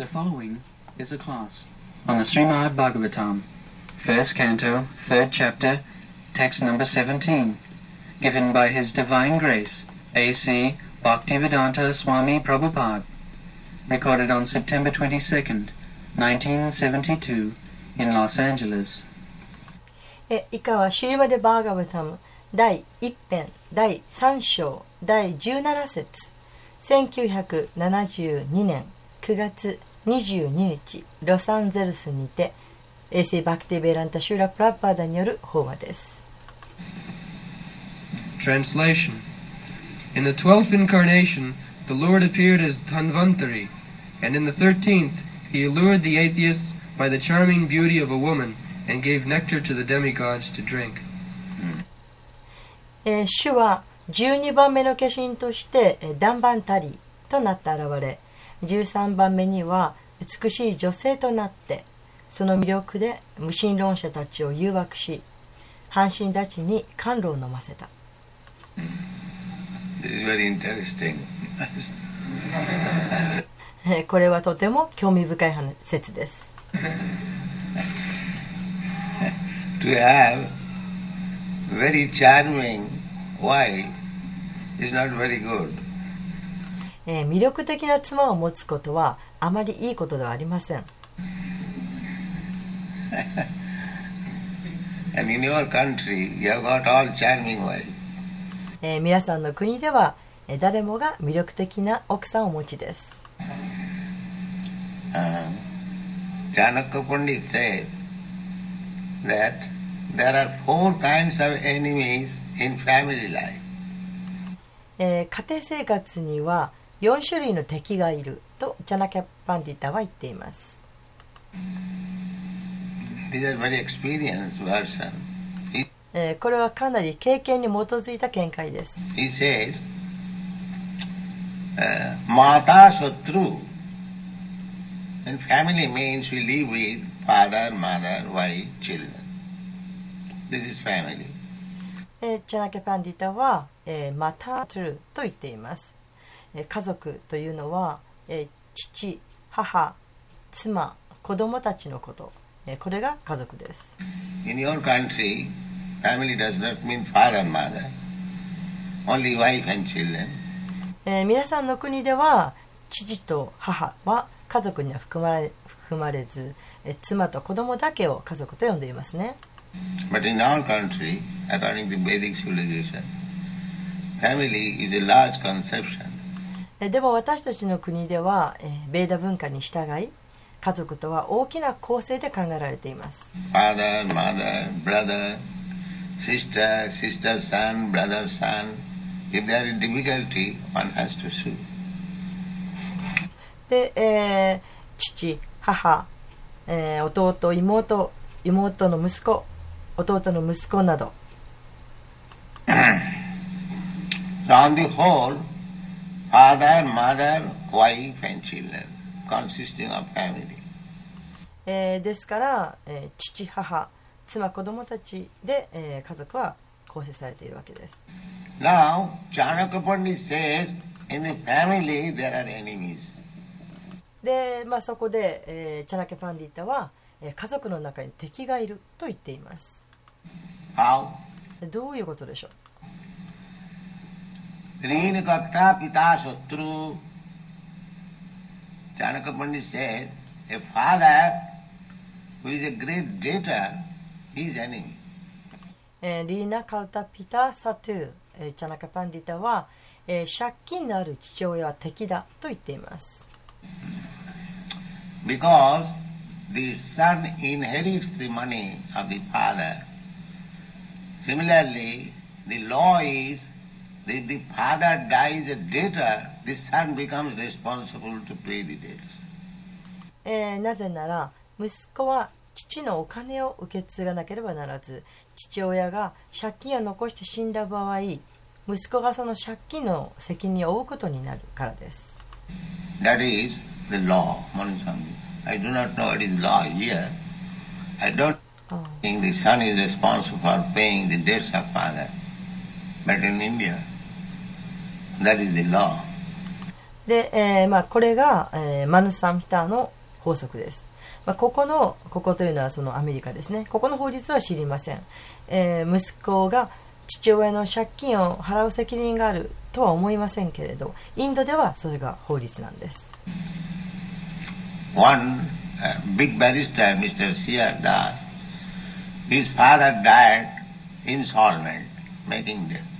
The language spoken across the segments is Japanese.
The following is a class on the Srimad Bhagavatam, first canto, third chapter, text number 17, given by His Divine Grace, A.C. Bhaktivedanta Swami Prabhupada, recorded on September 22nd, 1972, in Los Angeles. え以下はシリマデ・バーガバタム第1編第3章第17節1972年9月 22日ロサンゼルスにて衛星バクティベランタ・シュラ・プラッパーダによる法話です Translation In the twelfth incarnation, the Lord appeared as Tanvantari, and in the thirteenth, he allured the atheists by the charming beauty of a woman and gave nectar to the demigods to drink. えー主は12番目の化身としてえーダンバンタリーとなって現れ13番目には美しい女性となってその魅力で無神論者たちを誘惑し半身たちに甘露を飲ませた これはとても興味深い話説です。to have very charming wife is not very good. えー、魅力的な妻を持つことはあまりいいことではありません。皆さんの国では誰もが魅力的な奥さんをお持ちです。家庭生活には、4種類の敵がいるとチャナキャパンディタは言っています。これはかなり経験に基づいた見解です。チャナケパンディタは、えー、マトゥルと言っています。家族というのは、えー父母妻子供たちのこと、えーこれが家族です In your country, family does not mean father, mother, only wife and children. えー皆さんの国では父と母は家族には含まれ含まれず、えー妻と子供だけを家族と呼んでいますね But in our country, according to Vedic civilization, family is a large conception. えーでも私たちの国では、えーベーダ文化に従い家族とは大きな構成で考えられています Father, mother, brother, sister, sister's son, brother's son. If they are in difficulty, one has to sue. で、えー父母、えー弟妹妹の息子弟の息子など So on the whole, father, mother, wife and children, consisting of family. えー、ですから、えー、父、母、妻、子供たちで、えー、家族は構成されているわけです。で、まあ、そこで、えー、チャナケ・パンディータは、えー、家族の中に敵がいると言っています。How? どういうことでしょう？Rinakakta pita shatru. Chanakya Pandit said, a father who is a great debtor, he is enemy. えーリーナ・カルタ・ピタ・サトゥ、えーチャナカ・パンディタは、えー借金のある父親は敵だと言っています Because the son inherits the money of the father. Similarly, the law is if the father dies a debtor, the son becomes responsible to pay the debts. えーなぜなら息子は父のお金を受け継がなければならず父親が借金を残して死んだ場合息子がその借金の責任を負うことになるからです That is the law. I do not know what is law here. I don't think the son is responsible for paying the debts of father. But in India, that is the law. で、えーまあ、これが、えーマヌサンピターの法則です。まあ、ここの、ここというのはそのアメリカですね。ここの法律は知りません。えー息子が父親の借金を払う責任があるとは思いませんけれど、インドではそれが法律なんです。One uh, big barrister, Mr. C.R. Das, his father died insolvent, making debt.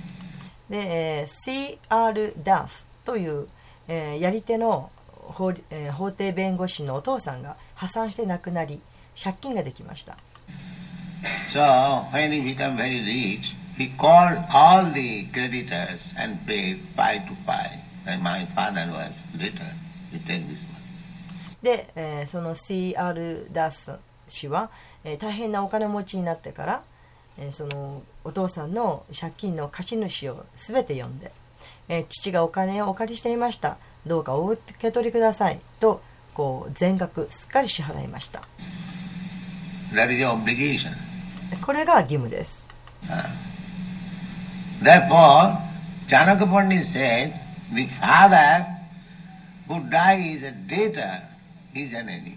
で、えー C.R. ダースという、えーやり手の法,、えー法廷弁護士のお父さんが破産して亡くなり借金ができました So when he became very rich, he called all the creditors and paid pi to pi. And my father was written, you take this money. で、えーその C.R. ダース氏は、えー大変なお金持ちになってから、えーそのお父さんの借金の貸主を全て呼んで、えー父がお金をお借りしていました。どうかお受け取りください。とこう全額すっかり支払いました.これが義務です。Therefore, Chanakya Pandit says, the father who dies a debtor is an enemy.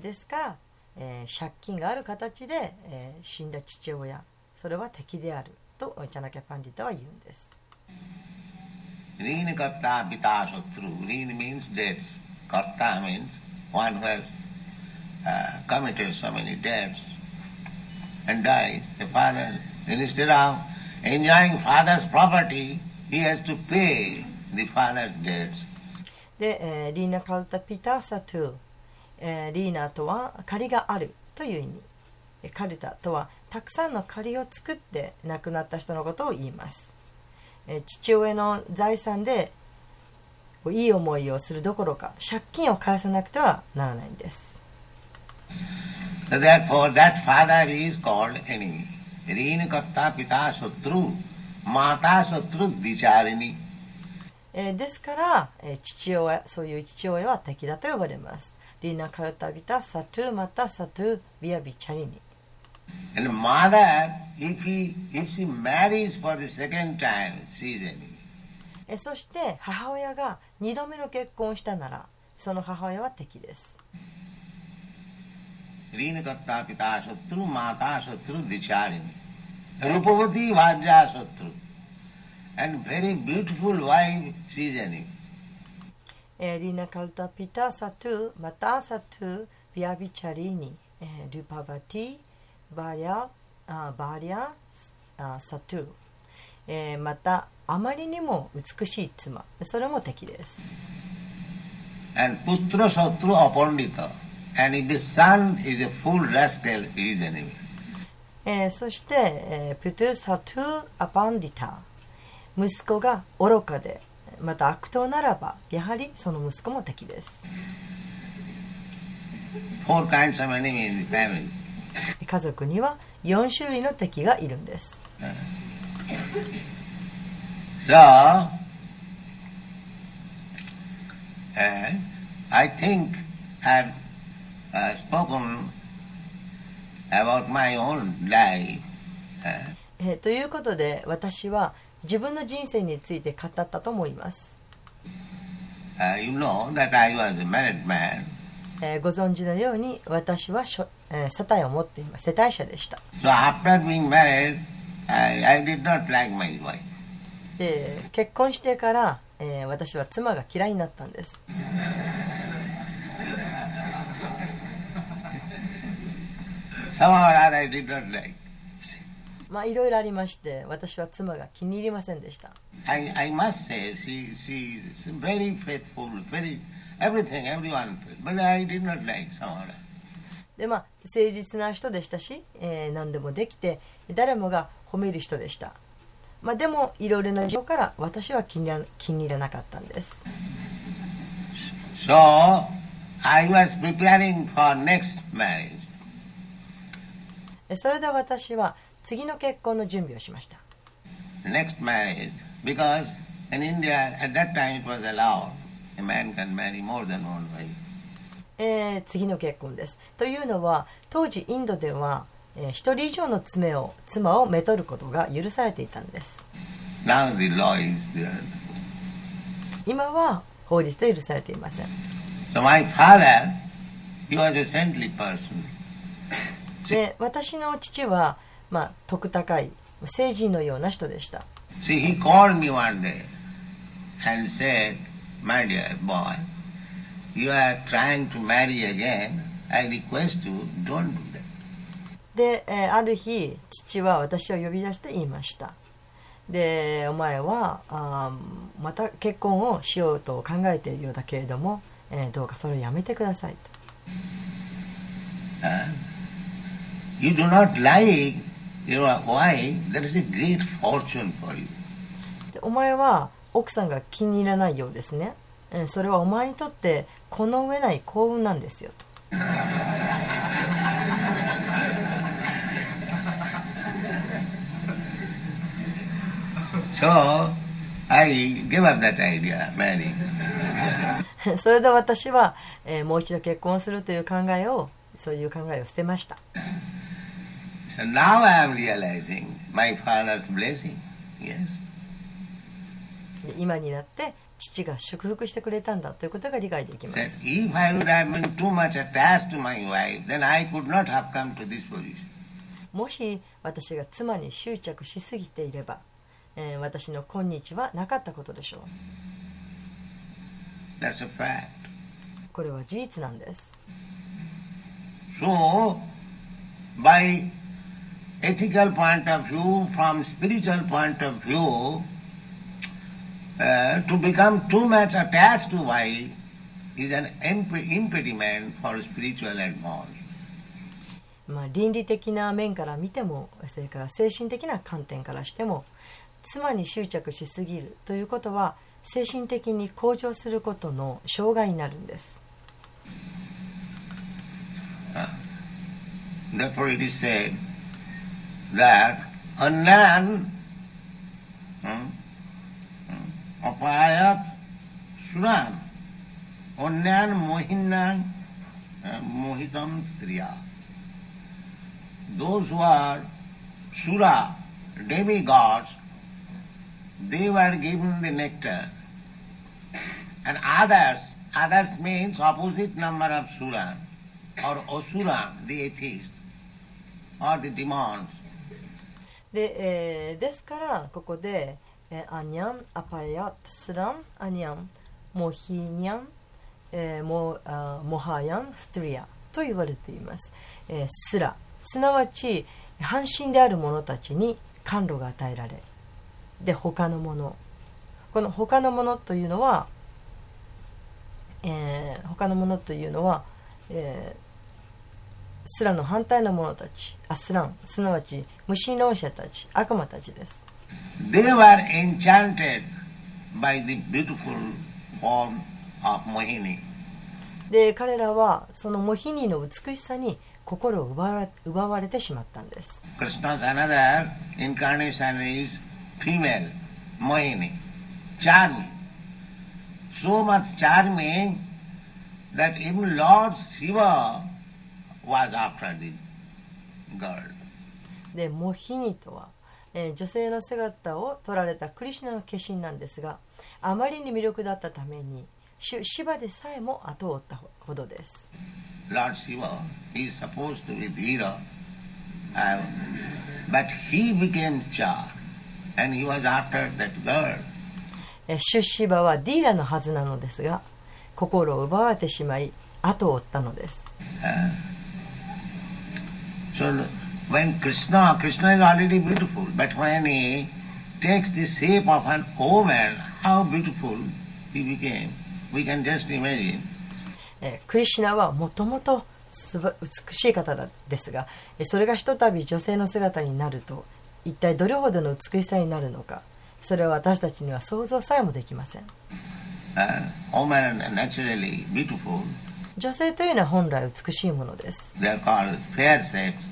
ですから、えー借金がある形で、えー死んだ父親それは敵であるとおいちゃなきゃパンディタは言うんです。で、リーナカルタピタサトゥ、リーナとは借りがあるという意味。カルタとはたくさんの借りを作って亡くなった人のことを言います、えー父親の財産でいい思いをするどころか借金を返さなくてはならないんです therefore, that father is called enemy. Rin karta pita sotru. Mata sotru vicharini. えーですから、えー父親そういう父親は敵だと呼ばれますリーナ・カルタ・ビタ・サトゥまたサトゥビア・ビチャリニ And mother, if he if she marries for the second time, she is enemy. えそして母親が2度目の結婚をしたならその母親は敵です ऋण करता पिता शत्रु माता शत्रु दिचारिणी रूपवती भार्या शत्रु and very beautiful wife she is enemy えーリーナ・カルタ・ピタ・サトゥまたサトゥビア・ビチャリーニ、えールパバティ バリャあ bharya あ shatru、えーまたあまりにも美しい妻それも敵です and putra shatru apandita and if the son is a fool rascal he is enemy えーそして、えー putra shatru apandita 息子が愚かでまた悪党ならばやはりその息子も敵です four kinds of enemy in the family 家族には4種類の敵がいるんです so uh, I think I've uh, spoken about my own life uh, えーということで私は自分の人生について語ったと思います、Uh, you know that I was a married man, えー、ご存知のように私は、えー、世帯を持っています。世帯者でした、so married, I, I like、で結婚してから、えー、私は妻が嫌いになったんです。まあいろいろありまして私は妻が気に入りませんでした。Everything, everyone, but I did not like somehow. でまあ誠実な人でしたし、えー何でもできて誰もが褒める人でした、まあ、でもいろいろな事情から私は気に気に入らなかったんです So I was preparing for next marriage. えそれで私は次の結婚の準備をしました Next marriage, because in India at that time it was allowed 次の結婚です。というのは当時インドでは、えー、1人以上の爪を妻をめとることが許されていたんです。Now the law is the... 今は法律で許されていません。So、my father, he was a saintly person. で私の父は、まあ、徳高い聖人のような人でした。See, he called me one day and said, marry a boy, you are trying to marry again, I request you, don't do that. で、ある日、父は私を呼び出して言いました。で、お前はあまた結婚をしようと考えているようだけれども、えー、どうかそれをやめてくださいと。お前は奥さんが気に入らないようですね、えーそれはお前にとってこの上ない幸運なんですよと So I gave up that idea, marrying. それで私は、えーもう一度結婚するという考えをそういう考えを捨てました So now I am realizing my father's blessing. Yes. 今になって父が祝福してくれたんだということが理解できます。もし私が妻に執着しすぎていれば、えー、私のにちはなかったことでしょう。これは事実なんです。So, by ethical point of view, from spiritual uh, to become too much attached to wife is an imp- impediment for spiritual advance. まあ、倫理的な面から見てもそれから精神的な観点からしても妻に執着しすぎるということは精神的に向上することの障害になるんです Therefore, it is said that Anyan hmm, hmm, apayat suran, Anyan mohinan uh, mohitam striya. Those who are sura, demigods, they were given the nectar. And others, others means opposite number of suran or asura, the atheist, or the demons. で,、えーですからここで、 えーアニャンアパヤトスランアニャンモヒニャン、えーモモハヤンストリアと言われています、えースラすなわち半身である者たちに甘露が与えられで他のもの。この他のものというのは、えー他のものというのは、えースラの反対の者たち。アスランすなわち無神論者たち悪魔たちです。They were enchanted by the beautiful form of Mohini. で彼らはそのモヒニの美しさに心を奪われ奪われてしまったんです Krishna's another incarnation is female, Mohini, charming. So much charming that even Lord Shiva was after the girl. でモヒニとは、えー女性の姿を取られたクリシュナの化身なんですがあまりに魅力だったためにシシバでさえも後を追ったほどです Lord Shiva, he is supposed to be the hero, uh, but he became Char, and he was after that girl. えーシュシバはディーラのはずなのですが心を奪われてしまい後を追ったのです So when Krishna, Krishna is already beautiful, but when he takes the shape of an woman, how beautiful he became. We can just imagine. えークリシュナはもともと美しい方だですがえーそれがひとたび女性の姿になると一体どれほどの美しさになるのかそれは私たちには想像さえもできません Uh. 女性というのは本来美しいものです They are called fair sex.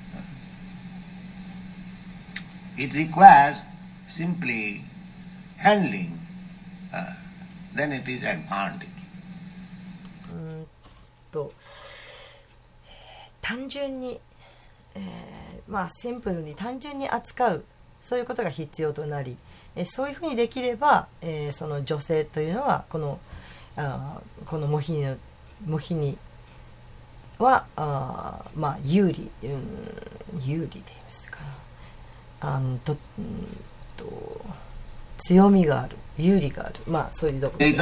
It requires simply handling, uh, then it is advantage. と単純に、えーまあシンプルに単純に扱うそういうことが必要となり、えーそういうふうにできれば、えーその女性というのはこのあこのモヒニのモヒニはあまあ有利、うん、有利ですかあのとと強みがある有利がある。まあそういうところです。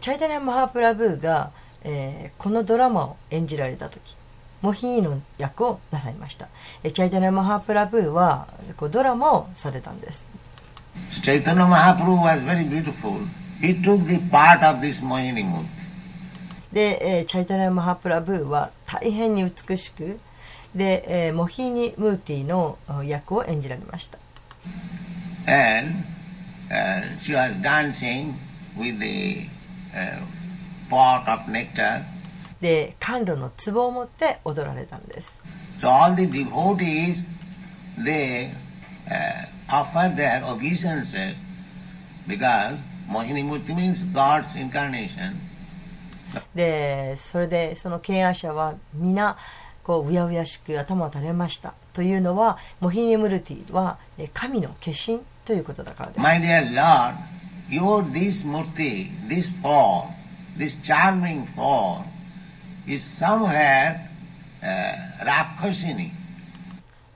チャイタニア・マハプラブが、えー、このドラマを演じられた時モヒーの役をなさいました、えー、チャイタニア・マハプラブはこうドラマをされたんです。チャイタニア・マハプラブは He took the part of this Mohini Murti. で、えーチャイタニャ・マハプラブーは大変に美しくで、えーモヒニ・ムーティのあ役を演じられました And uh, she was dancing with the uh, pot of nectar. で甘露の壺を持って踊られたんです So all the devotees, they uh, offer their obeisances because でそれでその敬愛者は皆こううやうやしく頭を垂れましたというのはモヒニムルティは神の化身ということだからです。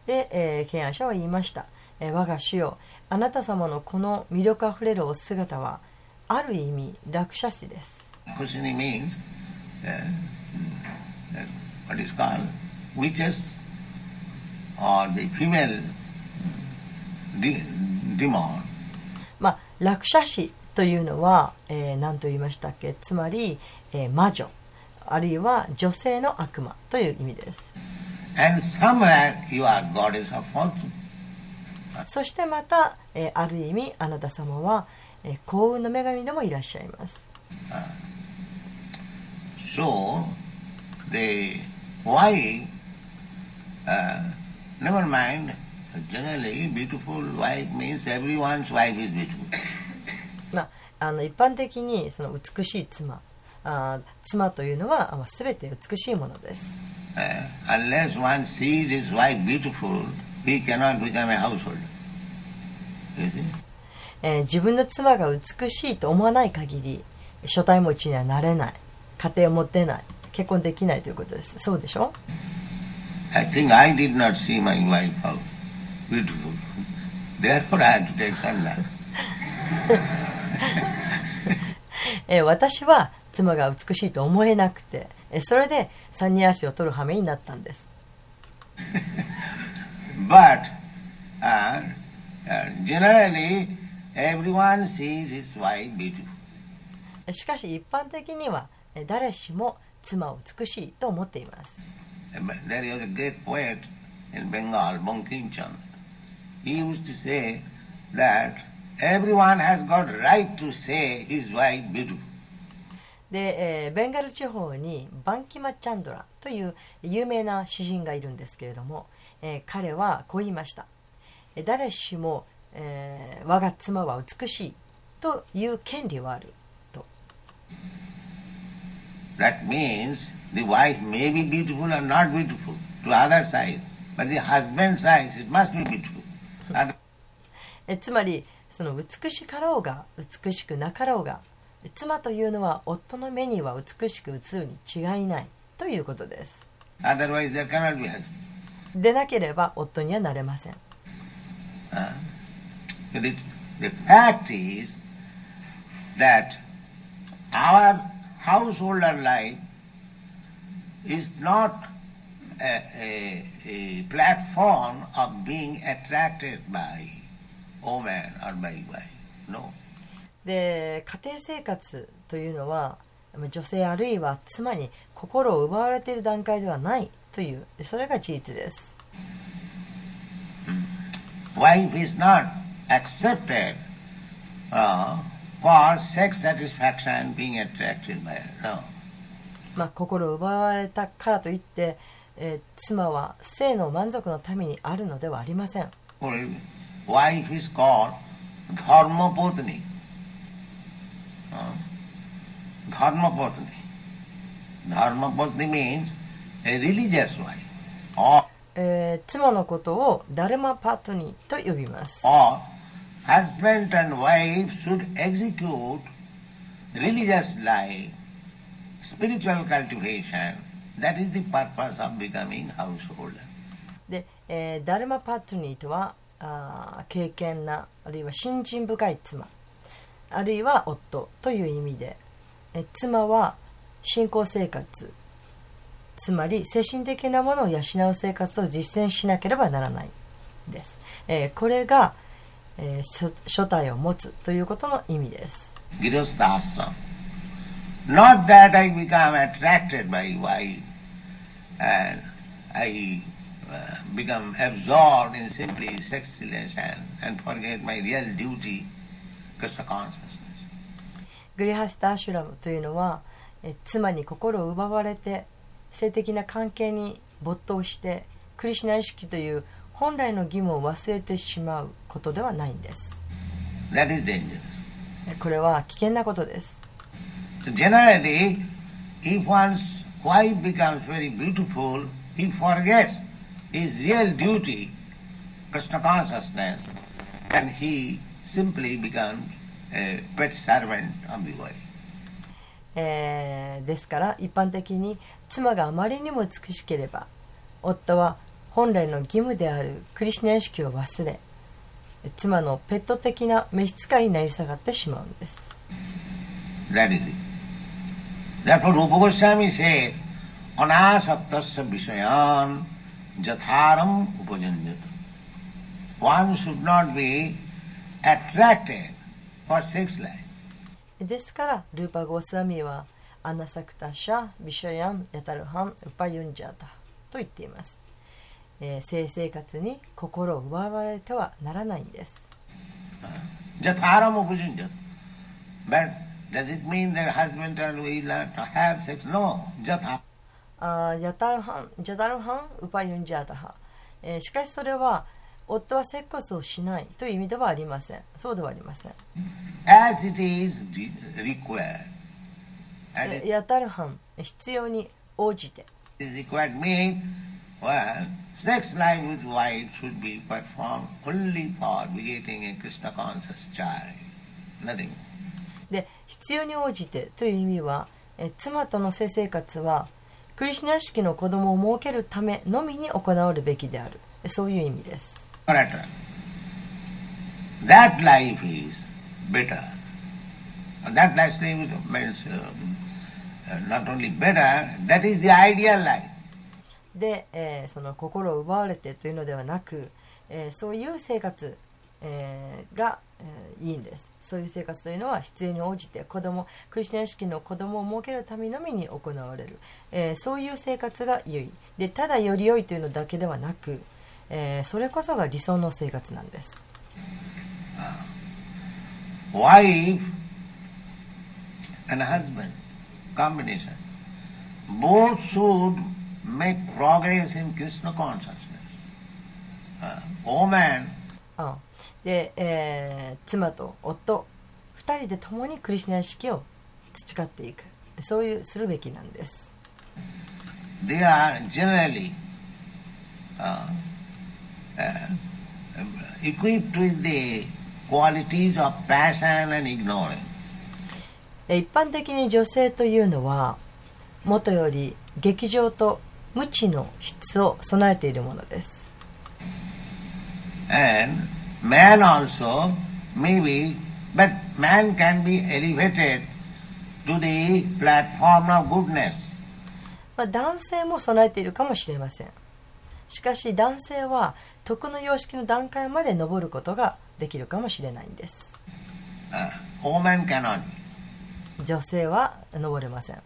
で、えー、敬者は言いました。え、我が主よあなた様のこの魅力あふれるお姿はある意味落車師です。落車師というのは、えー、何と言いましたっけ？つまり、えー、魔女あるいは女性の悪魔という意味です。そしてまた、えーある意味あなた様は、えー幸運の女神でもいらっしゃいます。So, the wife, uh, never mind, generally beautiful wife means everyone's wife is beautiful. まあ、あの一般的にその美しい妻あー妻というのはまあ全て美しいものです。Uh, unless one sees his wife beautiful, he cannot become a householder. えー自分の妻が美しいと思わない限り初対持ちにはなれない。家庭を持てない。結婚できないということです。そうでしょ？I think I did not see my wife how beautiful. Therefore I had to take sunlight. えー私は妻が美しいと思えなくてえーそれで三人足を取る羽目になったんです。But uh, しかし一般的には誰しも妻を美しいと思っています。で、えー、ベンガル地方にバンキマ・チャンドラという有名な詩人がいるんですけれども、えー、彼はこう言いました。誰しも、えー我が妻は美しいという権利はあると That means the wife may be beautiful or not beautiful to other side, but the husband's eyes it must be beautiful. えーつまりその美しかろうが美しくなかろうが妻というのは夫の目には美しく映るに違いないということです otherwise there cannot be husband. でなければ夫にはなれません Uh, it, the fact is that our householder life is not a, a, a platform of being attracted by woman or by wife. No. で家庭生活というのはまあ女性あるいは妻に心を奪われている段階ではないというそれが事実です。Wife is not accepted uh, for sex satisfaction being attracted by her. No. まあ、心を奪われたからといって、えー妻は性の満足のためにあるのではありません。Wife is called dharmapotni. Uh, dharmapotni. Dharmapotni means a religious wife. Or, えー妻のことをダルマパトニーと呼びます。or husband and wife should execute religious life, spiritual cultivation. That is the purpose of becoming householder. で、えーダルマパトニーとはあー敬虔なあるいは信心深い妻あるいは夫という意味で、えー妻は信仰生活つまり精神的なものを養う生活を実践しなければならないです、えーこれが、えー初初体を持つということの意味です. Not that I become attracted by wife and I uh, become absorbed in simply sex relation and forget my real duty, Krishna consciousness. グリハスタ・アシュラムというのはえ妻に心を奪われて性的な関係に没頭してクリシュナ意識という本来の義務を忘れてしまうことではないんです That is dangerous. えこれは危険なことです So generally, if one's wife becomes very beautiful, he forgets his real duty, Krishna consciousness, and he simply becomes a pet servant of the wife. えーですから一般的に妻があまりにも美しければ夫は本来の義務であるクリシナ意識を忘れ妻のペット的な召使いになり下がってしまうんです。ですからルーパ・ゴスワミはアナサクタシャ・ビシャヤン・ヤタルハン・ウパユンジャタと言っています、えー性生活に心を奪われてはならないんです. But does it mean that husband and learn to have sex? No. Jatha. あーヤタルハン・ジャタルハン・ウパユンジャタハ、えーしかしそれは夫はセックスをしないという意味ではありませんそうではありません As it is required. ヤタルハン必要に応じて is required means, well, sex life with wife should be performed only for begetting a Krishna conscious child. Nothing. で必要に応じてという意味はえ妻との性生活はクリシュナ式の子供を設けるためのみに行われるべきであるそういう意味です. That life is better. That life means um, uh, not only better, that is the ideal life. で、えーその心を奪われてというのではなく、えーそういう生活、えーが、えーいいんです。そういう生活というのは必要に応じて子供クリスチャン式の子供を設けるためのみに行われる、えーそういう生活が良い。でただより良いというのだけではなく、えーそれこそが理想の生活なんです。Wife and husband combination both should make progress in Krishna consciousness. Uh, woman あで、えー妻と夫2人で共にクリシュナ意識を培っていくそういうするべきなんです they are generally uh, uh, equipped with the qualities of passion and ignorance. え一般的に女性というのはもとより劇場と無知の質を備えているものです And man also maybe, but man can be elevated to the platform of goodness. まあ、男性も備えているかもしれませんしかし男性は徳の様式の段階まで上ることができるかもしれないんです Uh, woman cannot. 女性は登れません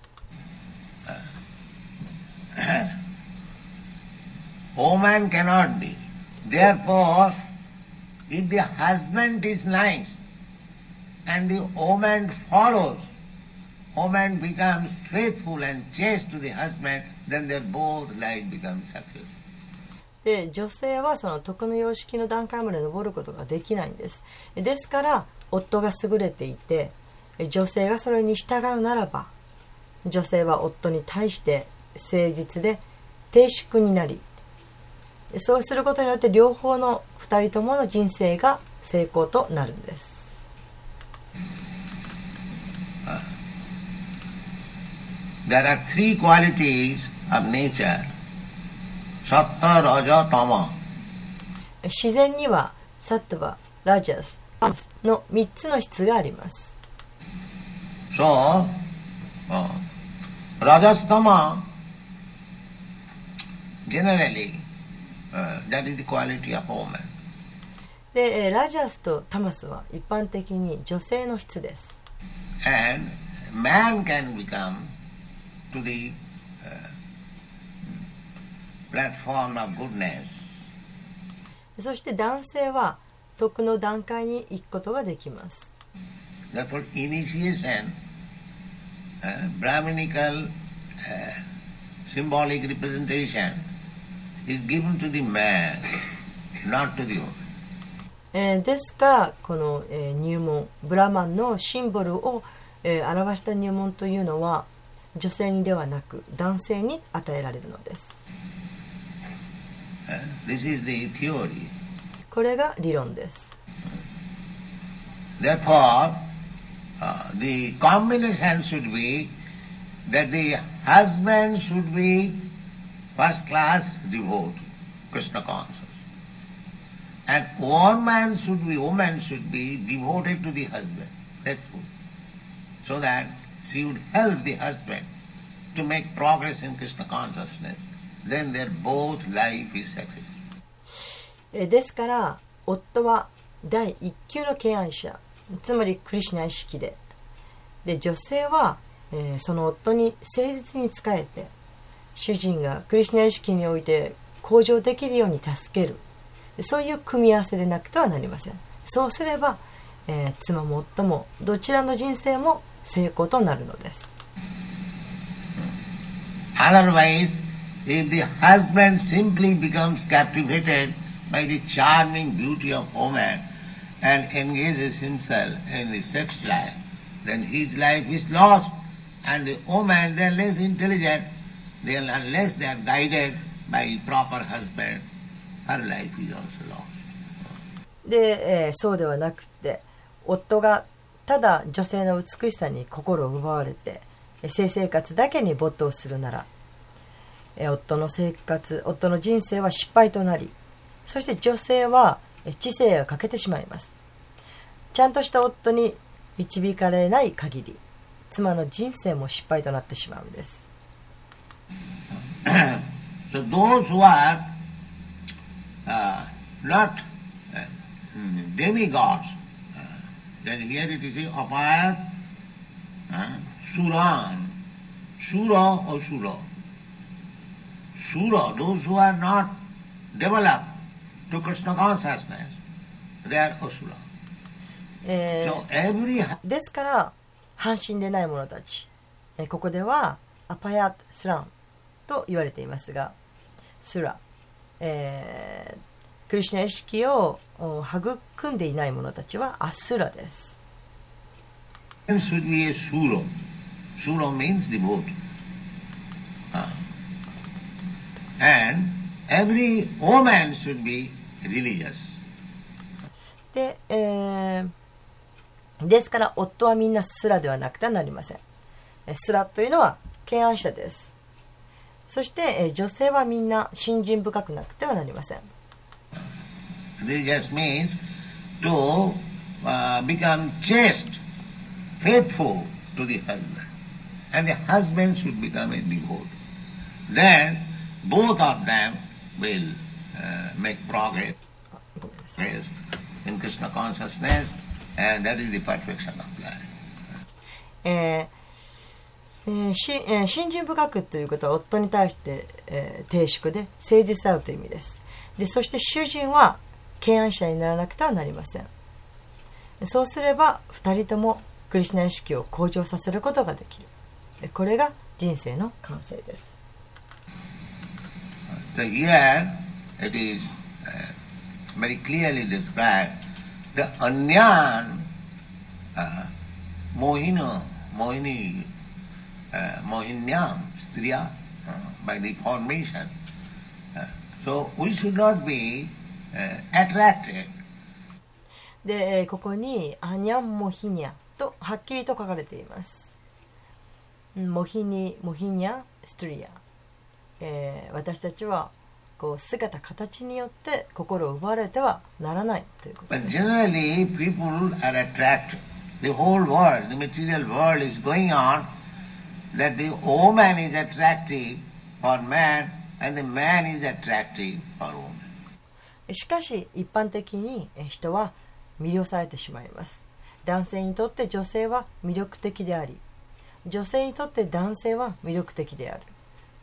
で女性はその徳の様式の段階まで登ることができないんです。ですから夫が優れていて女性がそれに従うならば女性は夫に対して誠実で低粛になりそうすることによって両方の2人ともの人生が成功となるんです There are three qualities of nature. Sattva, Raja, Tama. 自然にはサットバ、ラジャス、タマスの3つの質があります说啊，拉扎斯他妈，generally，ラジャスとタマスは一般的に女性の質です。そして男性は徳の段階に行くことができます。Brahminical uh, symbolic representation is given to the man, not to the woman. えーですからこの、えー入門ブラマンのシンボルを、えー表した入門というのは女性にではなく男性に与えられるのです Uh, this is the theory. これが理論です Therefore, uh, the combination should be that the husband should be first class devote, Krishna conscious. And woman should be, woman should be devoted to the husband, faithful, so that she would help the husband to make progress in Krishna consciousness. Then their both life is successful. えーですから夫は第一級の敬愛者 つまりクリシナ意識で。で女性は、えーその夫に誠実に仕えて主人がクリシナ意識において向上できるように助ける。そういう組み合わせでなくてはなりません。そうすれば、えー妻も夫もどちらの人生も成功となるのです。Otherwise, if the husband simply becomes captivated by the charming beauty of woman and engages himself in the sex life, then his life is lost. And the woman, they are less intelligent, they are, unless they are guided by a proper husband, her life is also lost. で、えーそうではなくて夫がただ女性の美しさに心を奪われて性生活だけに没頭するならえー夫の生活夫の人生は失敗となりそして女性は知性が欠けてしまいますちゃんとした夫に導かれない限り妻の人生も失敗となってしまうんです so those who are uh, not uh, demigods, uh, then here it is apaya uh, suran, sura or sura. Sura, those who are not developed to、ですから、半身でない者たち、え、ここではアパヤ・スランと言われていますが、スラ、えー、クリスナ意識を育んでいない者たちはアスラです。Religious. で、えーですから夫はみんなスラではなくてはなりませんえスラというのは敬愛者ですそしてえ女性はみんな信心深くなくてはなりません just means to uh, become chaste, faithful to the husband. And the husband should become a devotee. Then both of them will uh, make progress. In Krishna consciousness, and that is the perfection of life. えーえーしえー信心深くということは夫に対して、えー低粛で誠実であるという意味です。でそして主人は敬愛者にならなくてはなりません。そうすれば2人ともクリシュナ意識を向上させることができる。でこれが人生の完成です。So here it is uh, very clearly described the anyan uh, mohino, mohini, uh, mohinyam, striya, uh, by the formation. Uh, so we should not be uh, attracted で、ここに「アニャンモヒニャ」とはっきりと書かれています。モヒニモヒニャストリア、えー私たちはこう姿形によって心を奪われてはならないということ。しかし一般的に人は魅了されてしまいます。男性にとって女性は魅力的であり、女性にとって男性は魅力的である。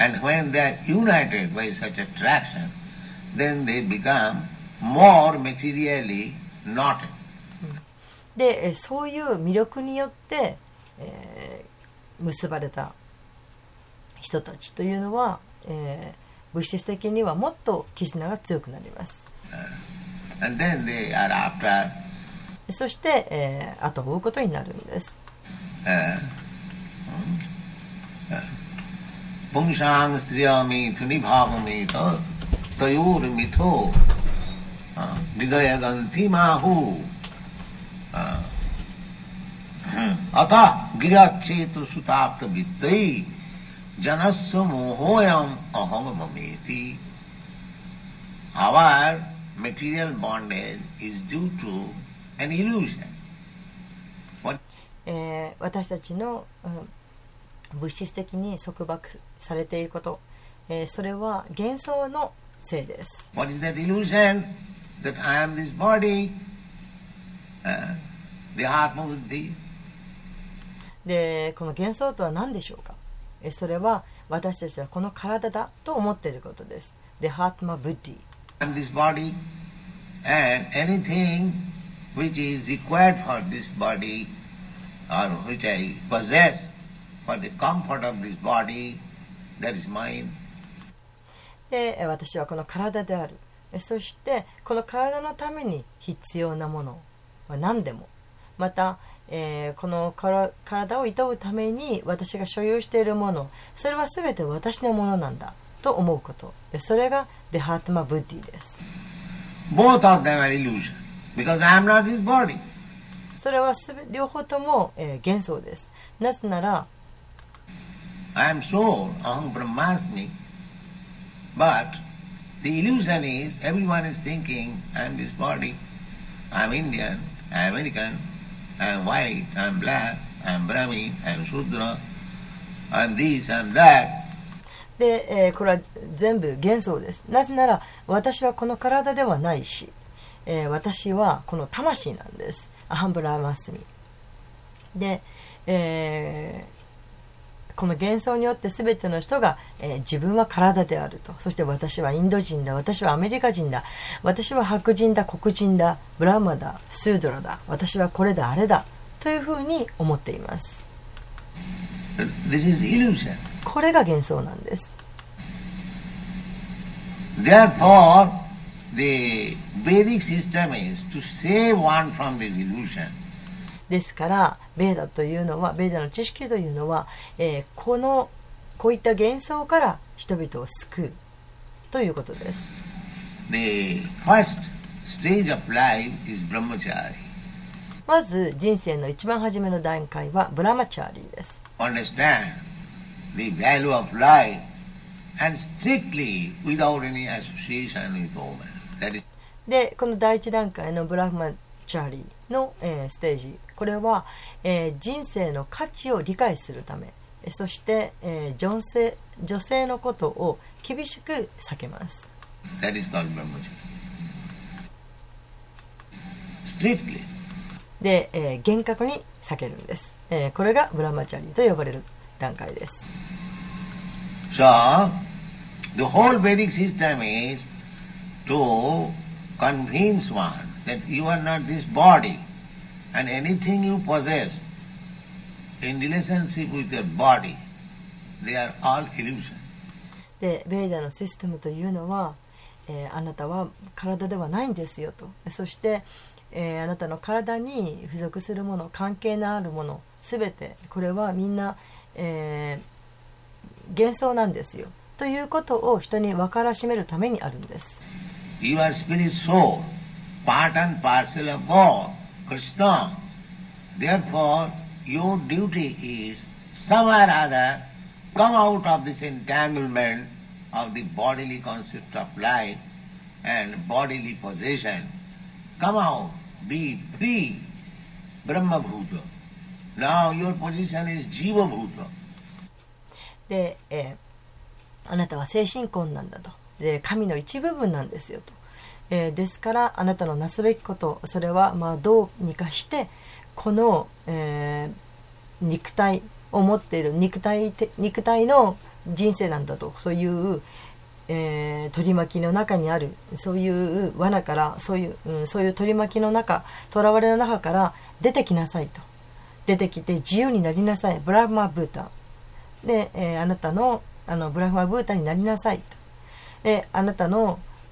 And when they are united by such attraction, then they become more materially knotted. で、えーそういう魅力によって、えー結ばれた人たちというのは、えー物質的にはもっと絆が強くなります。And then they are after そして、えー後を追うことになるんです。uh, Pungsang striyami thuni bhavami to tayor mitho vidaya ganti mahu अतः गिराच्छेत सुताप्त वित्तई जनस्व मोहोयम अहम ममेति Our material bondage is due to an illusion. えー私たちの、うん 物質的に束縛されていること、えーそれは幻想のせいです。What is that illusion? That I am this body, uh, the Atma Buddhi. でこの幻想とは何でしょうか、えーそれは私たちはこの体だと思っていることです。で、ハートマブッディ。I am this body, and anything which is required for this body, or which I possess for the comfort of this body, that is mine. でえー私はこの体である。えーそしてこの体のために必要なものは何でも。また、えーこのから体をいとうために私が所有しているもの。それは全て私のものなんだ。と思うこと。でそれがデハートマブッディです。Both of them are illusion, because I am not this body. それはすべ両方とも、えー幻想です。なぜなら I am soul, aham brahmasmi. But the illusion is everyone is thinking I am this body, I am Indian, I am American, I am white, I am black, I am Brahmin, I am Shudra, I am this, I am that. で、えーこれは全部幻想ですなぜなら私はこの体ではないし、えー私はこの魂なんですアハンブラーマスミで、えーこの幻想によって全ての人が、えー自分は体であると。そして私はインド人だ。私はアメリカ人だ。私は白人だ。黒人だ。ブラーマだ。スードラだ。私はこれだあれだ。というふうに思っています。This is illusion. これが幻想なんです。Therefore, the Vedic system is to save one from this illusion. ですからベーダというのはベーダの知識というのは、えーこのこういった幻想から人々を救うということです The first stage of life is brahmachari. まず人生の一番初めの段階はブラマチャーリーです Understand the value of life and strictly without any association with woman. That is でこの第一段階のブラフマチャーリーの、えーステージこれは、えー人生の価値を理解するためえーそして、えー女性女性のことを厳しく避けます。that is called brahmacharya. Strictly. で、えー厳格に避けるんです、えーこれがブラマチャリーと呼ばれる段階です。So, the whole Vedic system is to convince one that you are not this body and anything you possess in relationship with your body, they are all illusion. でベーダのシステムというのは、えーあなたは体ではないんですよとそして、えーあなたの体に付属するもの関係のあるもの全てこれはみんな、えー幻想なんですよということを人に分からしめるためにあるんです。You are spirit soul, part and parcel of God, Krishna. Therefore, your duty is somewhere or other come out of this entanglement of the bodily concept of life and bodily possession. Come out, be free, Brahma Bhuta. Now your position is Jiva Bhuta. で、えーあなたは精神婚なんだとで神の一部分なんですよと、えーですからあなたのなすべきことそれはまあどうにかしてこの、えー肉体を持っている肉体肉体の人生なんだとそういう、えー取り巻きの中にあるそういう罠からそういう、うん、そういう取り巻きの中囚われの中から出てきなさいと。出てきて自由になりなさい。ブラフマブータ。で、えーあなたのあのブラフマブータになりなさいと。であなたの、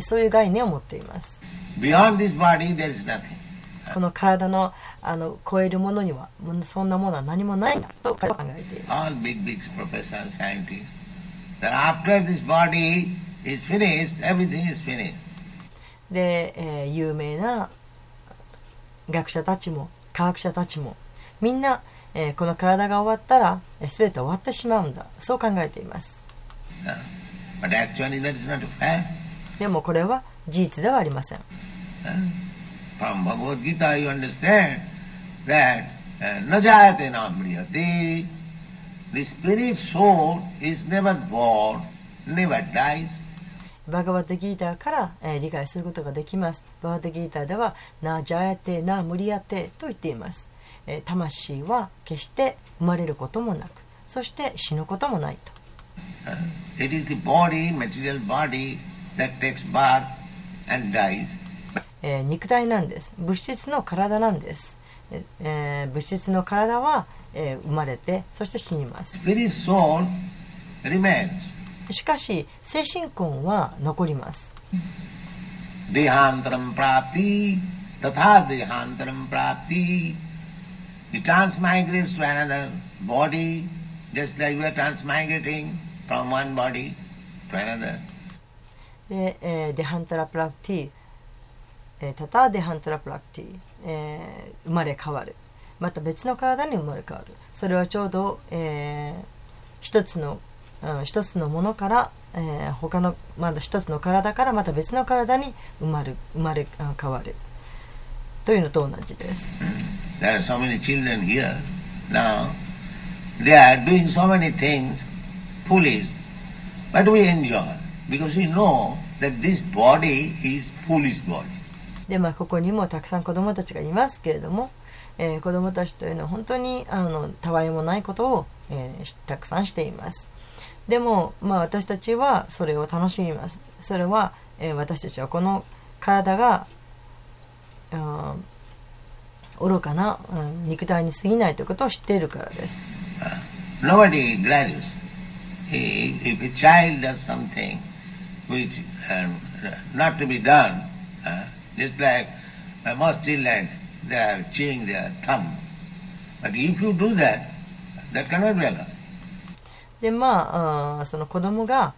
そういう概念を持っています。この体の,あの超えるものにはそんなものは何もないんだと考えていま。で、え、有名な学者たちも科学者たちもみんな、え、この体が終わったら全て終わってしまうんだそう考えています。でもこれは事実ではありません。バガバテギーターから、えー、理解することができます。バガバテギーターでは、ナジャーテ、ナムリアテと言っています、えー。魂は決して生まれることもなく、そして死ぬこともないと。That takes birth and dies. えー肉体なんです。物質の体なんです。ええー物質の体は、えー生まれて、そして死にます。しかし、精神魂は残ります。Dehantaram prapti, tatha dehantaram prapti. He transmigrates to another body, just like we are transmigrating from one body to another. で、えーデハンタラプラクティ、えータタデハンタラプラクティ、えー生まれ変わる。また別の体に生まれ変わる。それはちょうど、えー一つの、うん、一つのものから、えー他のまだ一つの体からまた別の体に生まれ生まれあ変わる。というのと同じです。There are so many children here now. They are doing so many things foolish, but we enjoy. Because we know that this body is foolish body. でまあここにもたくさん子どもたちがいますけれども、えー子どもたちというのは本当にあのたわいもないことを、えーしたくさんしています。でも、まあ、私たちはそれを楽しみます。それは、えー私たちはこの体がうん愚かな、うん肉体に過ぎないということを知っているからです。Nobody i- if a child does something which um, not to be done, uh, just like uh, most children, they are chewing their thumb. But if you do that, that cannot be allowed. でまああその子供が、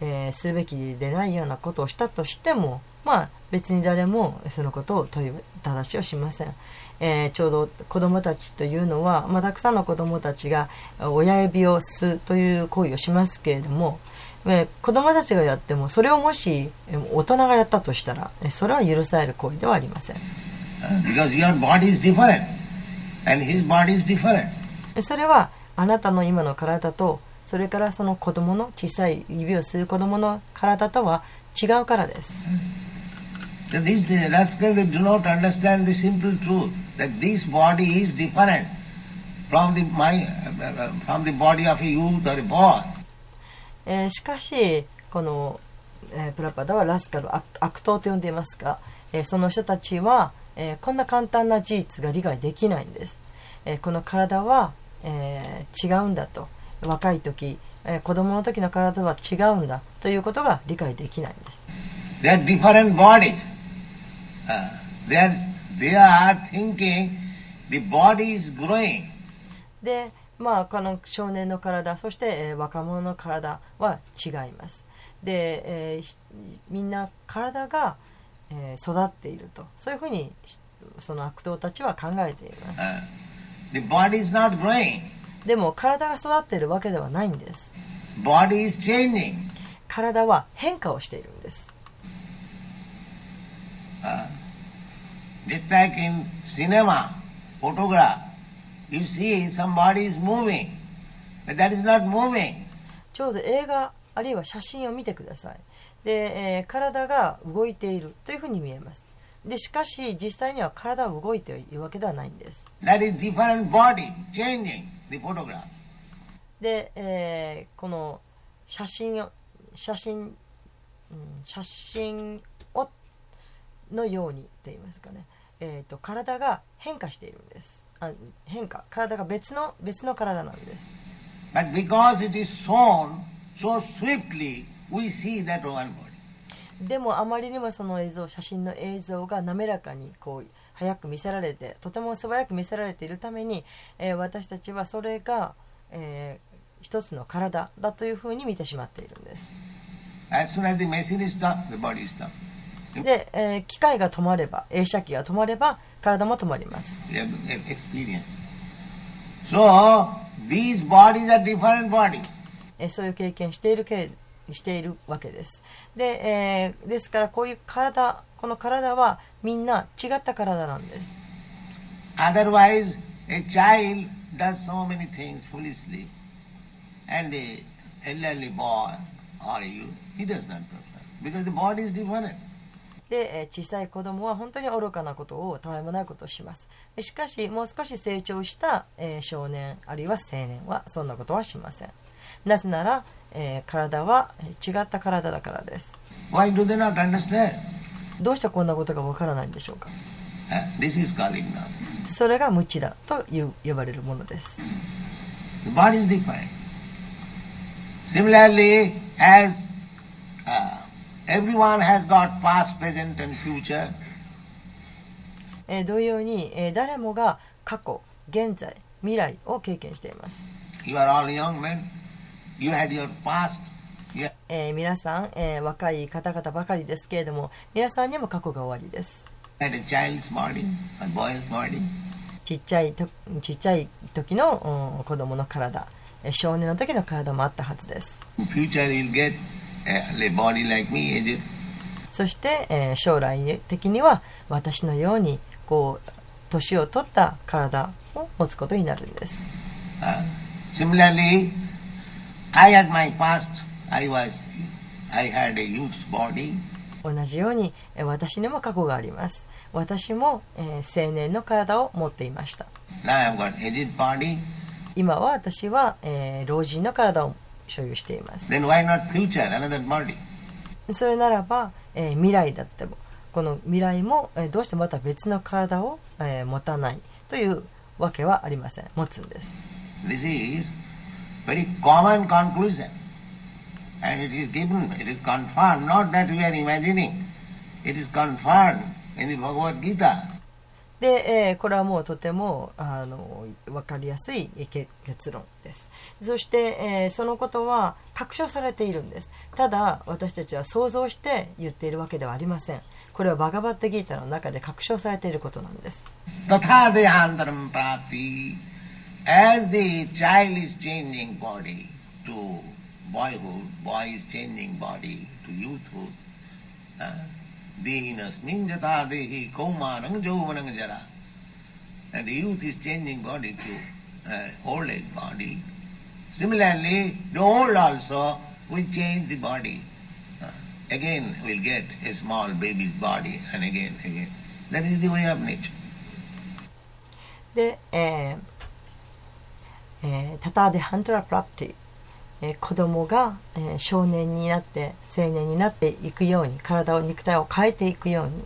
えーするべきでないようなことをしたとしてもまあ別に誰もそのことを問いただしをしません、えーちょうど子供たちというのは、まあ、たくさんの子供たちが親指を吸うという行為をしますけれども、えー子供たちがやってもそれをもしえー大人がやったとしたらえーそれは許される行為ではありません uh. それはあなたの今の体とそれからその子供の小さい指を吸う子供の体とは違うからです。These the rascals they do not understand the simple truth that this body is different from the my uh, uh, from the body of a youth or a boy. えーしかしこの、えープラパダはラスカル悪悪党と呼んでいますが、えーその人たちは、えーこんな簡単な事実が理解できないんです。えーこの体は、えー違うんだと若い時、えー子供の時の体は違うんだということが理解できないんです。They are different bodies. Uh, they are they are thinking the body is growing. でまあこの少年の体そして、えー若者の体は違います。で、えーひみんな体が、えー育っていると。そういうふうにしその悪党たちは考えています。Uh, the body is not growing. でも体が育っているわけではないんです。Body is changing. 体は変化をしているんです。Uh, you see somebody is moving, but that is not moving. ちょうど映画あるいは写真を見てください。で、えー体が動いている。というふうに見えます。でしかし実際には体は動いているわけではないんです。That is different body changing the photograph. で、えーこの写真を写真、うん、写真をのようにと言いますかね、えー、と体が変化しているんですあ変化体が別の別の体なんです But because it is shown so swiftly, we see that one body. でもあまりにもその映像写真の映像が滑らかにこう早く見せられてとても素早く見せられているために、えー私たちはそれが、えー一つの体だというふうに見てしまっているんです As soon as the machine is stopped, the body is stopped. で、えー機械が止まれば映写機が止まれば体も止まります e-. So, these bodies are different bodies. えーそういう経験しているけしているわけですで、えーですからこういう体この体はみんな違った体なんです Otherwise, a child does so many things foolishly, and a elderly boy or a youth, he does not that because the body is different. で、えー小さい子供は本当に愚かなことをたわいもないことをします。しかしもう少し成長した、えー少年あるいは青年はそんなことはしません。なぜなら、えー体はえー違った体だからです。Why do they not understand? どうしてこんなことがわからないんでしょうか？Uh. それが無知だと呼ばれるものです Uh, everyone has got past, present, and future, えー同様に、えー誰もが過去現在未来を経験しています、you are all young men, you had your past, you えー皆さん、えー若い方々ばかりですけれども皆さんにも過去が終わりです had a child's body, a boy's body. ちっちゃいとちっちゃい時の、うん子供の体えー少年の時の体もあったはずです future, you'll get そして、えー将来的には私のようにこう年を取った体を持つことになるんです Uh, similarly, I had my past. I was, I had a body. 同じように、えー私にも過去があります私も、えー青年の体を持っていました Now I've got aged body. 今は私は、えー老人の体を所有しています Then why not future, another body? それならば、えー未来だってもこの未来も、えーどうしてまた別の体を、えー持たないというわけはありません持つんです This is very common conclusion. And it is given, it is confirmed, not that we are imagining. It is confirmed in the Bhagavad Gita. で、えーこれはもうとてもあの分かりやすい結論です。そして、えーそのことは確証されているんです。ただ私たちは想像して言っているわけではありません。これはバガバッテギータの中で確証されていることなんです。As the child is changing body to boyhood, boy is changing body to youthhood. Uh, Dehinasmin jata dehi kaumanang jovanang jara. And the youth is changing body to uh, old age body. Similarly, the old also will change the body. Uh, again will get a small baby's body and again, again. That is the way of nature. The uh, uh, Tata the Hunter property えー子供が、え少年になって青年になっていくように体を肉体を変えていくように、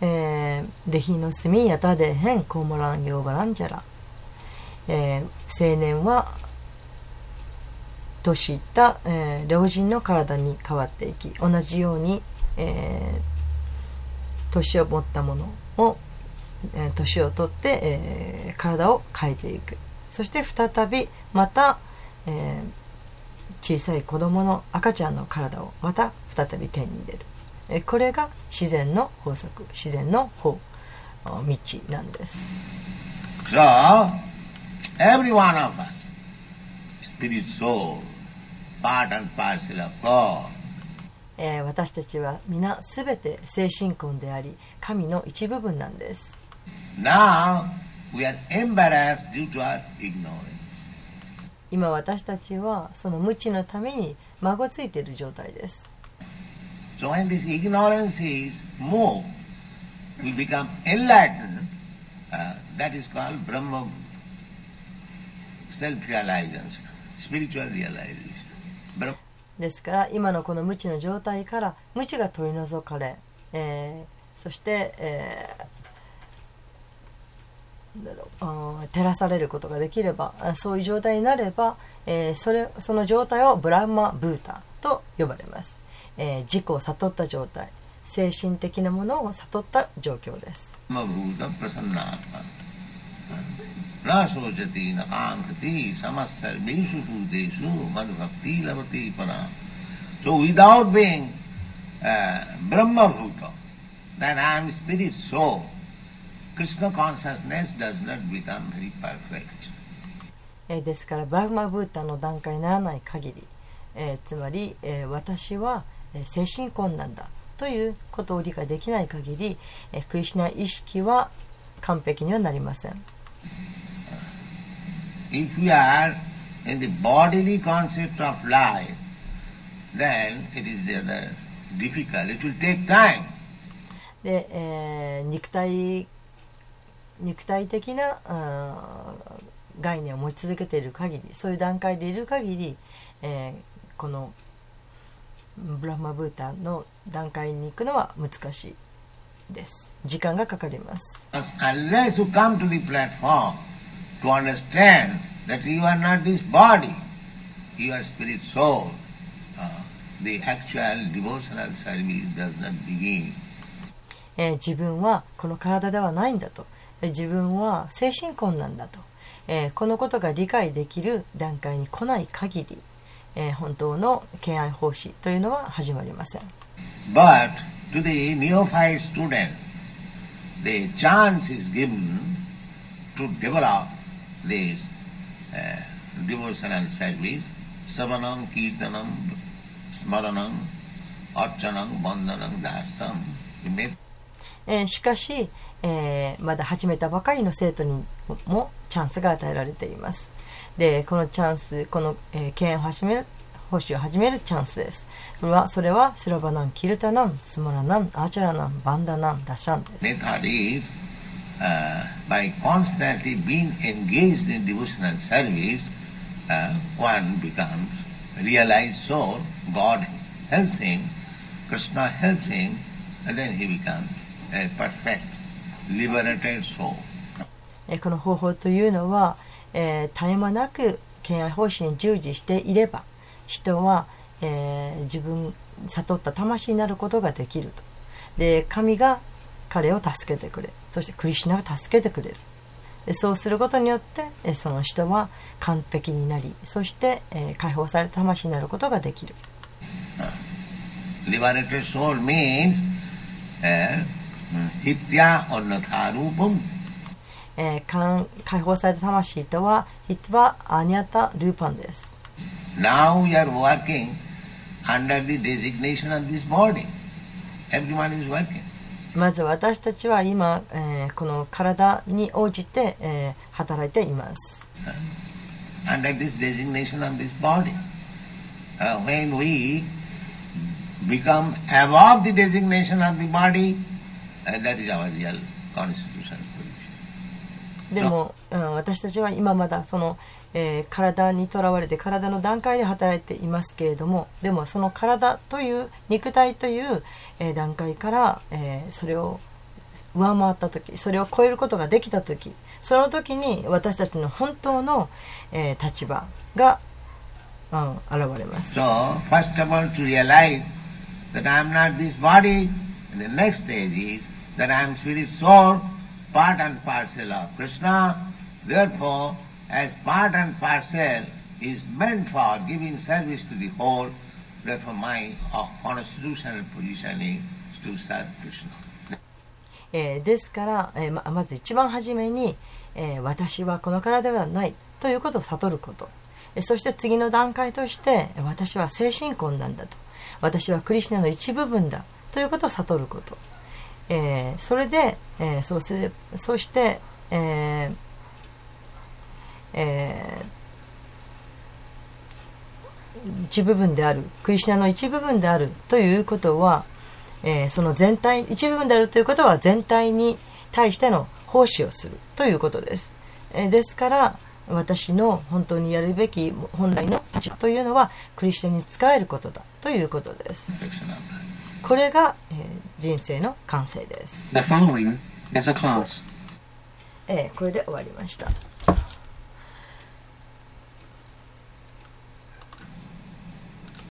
えーデヒの隅やたでへんコモランヨーバランジャラ、えー青年は年いった、えー老人の体に変わっていき同じように、え年を持ったものをえ年を取って、え体を変えていく。そして再びまた、え、小さい子供の赤ちゃんの体をまた再び手に入れる、え、これが自然の法則自然の法道なんです。え、私たちは皆全て精神魂であり神の一部分なんです。今私たちはその無知のために孫ついている状態です So when this ignorance is moved, we become enlightened. Uh, that is called Brahma self-realization, spiritual realization. ですから今のこの無知の状態から無知が取り除かれ、えーそして、えー照らされることができればそういう状態になれば、え、そ,れその状態をブラマ・ブータと呼ばれます、え、自己を悟った状態。精神的なものを悟った状況です。ブラマブータプラサンそー、without being、uh, Brahma Bhuta, that I am spirit soul. Krishna consciousness does not become very perfect. えーですからブラグマブータの段階にならない限り、えーつまり、えー私は、えー精神魂なんだということを理解できない限り、えークリシュナ意識は完璧にはなりません If we are in the bodily concept of life, then it is rather difficult. It will take time. で、えー肉体肉体的な概念を持ち続けている限りそういう段階でいる限り、えー、このブラマブータの段階に行くのは難しいです。時間がかかります。えー、自分はこの体ではないんだと。自分は精神魂なんだと、えーこのことが理解できる段階に来ない限り、えー本当の敬愛奉仕というのは始まりません But to the neophyte student, the chance is given to develop this uh, devotional service, savanam, kirtanam, smaranam, archanam, bandhanam, dasam. えーしかし、えーまだ始めたばかりの生徒にもチャンスが与えられていますでこのチャンスこの、えー敬愛を始める奉仕を始めるチャンスですそれはそれはスラバナンキルタナンスモラナンアーチャラナンバンダナンダシャンです method is uh, by constantly being engaged in devotional service, uh, one becomes realized soul, God helps him, Krishna helps him, and then he becomes この方法というのは、えー絶え間なく敬愛奉仕に従事していれば人は、えー自分悟った魂になることができると。で神が彼を助けてくれそしてクリシュナが助けてくれる。でそうすることによってえーその人は完璧になりそして、えー解放された魂になることができる。Liberated soul means uh, hitya annatha rupam. えー解放された魂とはヒットはアニャタ・ルーパンです Now we are working under the designation of this body. Everyone is working. まず私たちは今、えーこの体に応じて、えー働いています。Under this designation of this body. Uh, when we become above the designation of the body, that is our real constitutional position. でも、うん、私たちは今まだその、えー体にとらわれて体の段階で働いていますけれどもでもその体という肉体という、えー段階から、えーそれを上回った時それを超えることができた時その時に私たちの本当の、えー立場が、うん、現れます。So, first of all, to realize that I am not this body, and the next stage is that I am spirit soul, part and parcel of Krishna. Therefore, as part and parcel is meant for giving service to the whole, therefore my constitutional position is to serve Krishna. えーですから、えーままず一番初めに、えー私はこの体ではないということを悟ること、えーそして次の段階として私は精神根なんだと私はクリシナの一部分だということを悟ること、えーそれで、えーそうすれそして、えーえー一部分であるクリシュナの一部分であるということは、えーその全体一部分であるということは全体に対しての奉仕をするということです、えーですから私の本当にやるべき本来の立場というのはクリスチャンに仕えることだということです.これが、えー人生の完成です、The following is a class えーこれで終わりました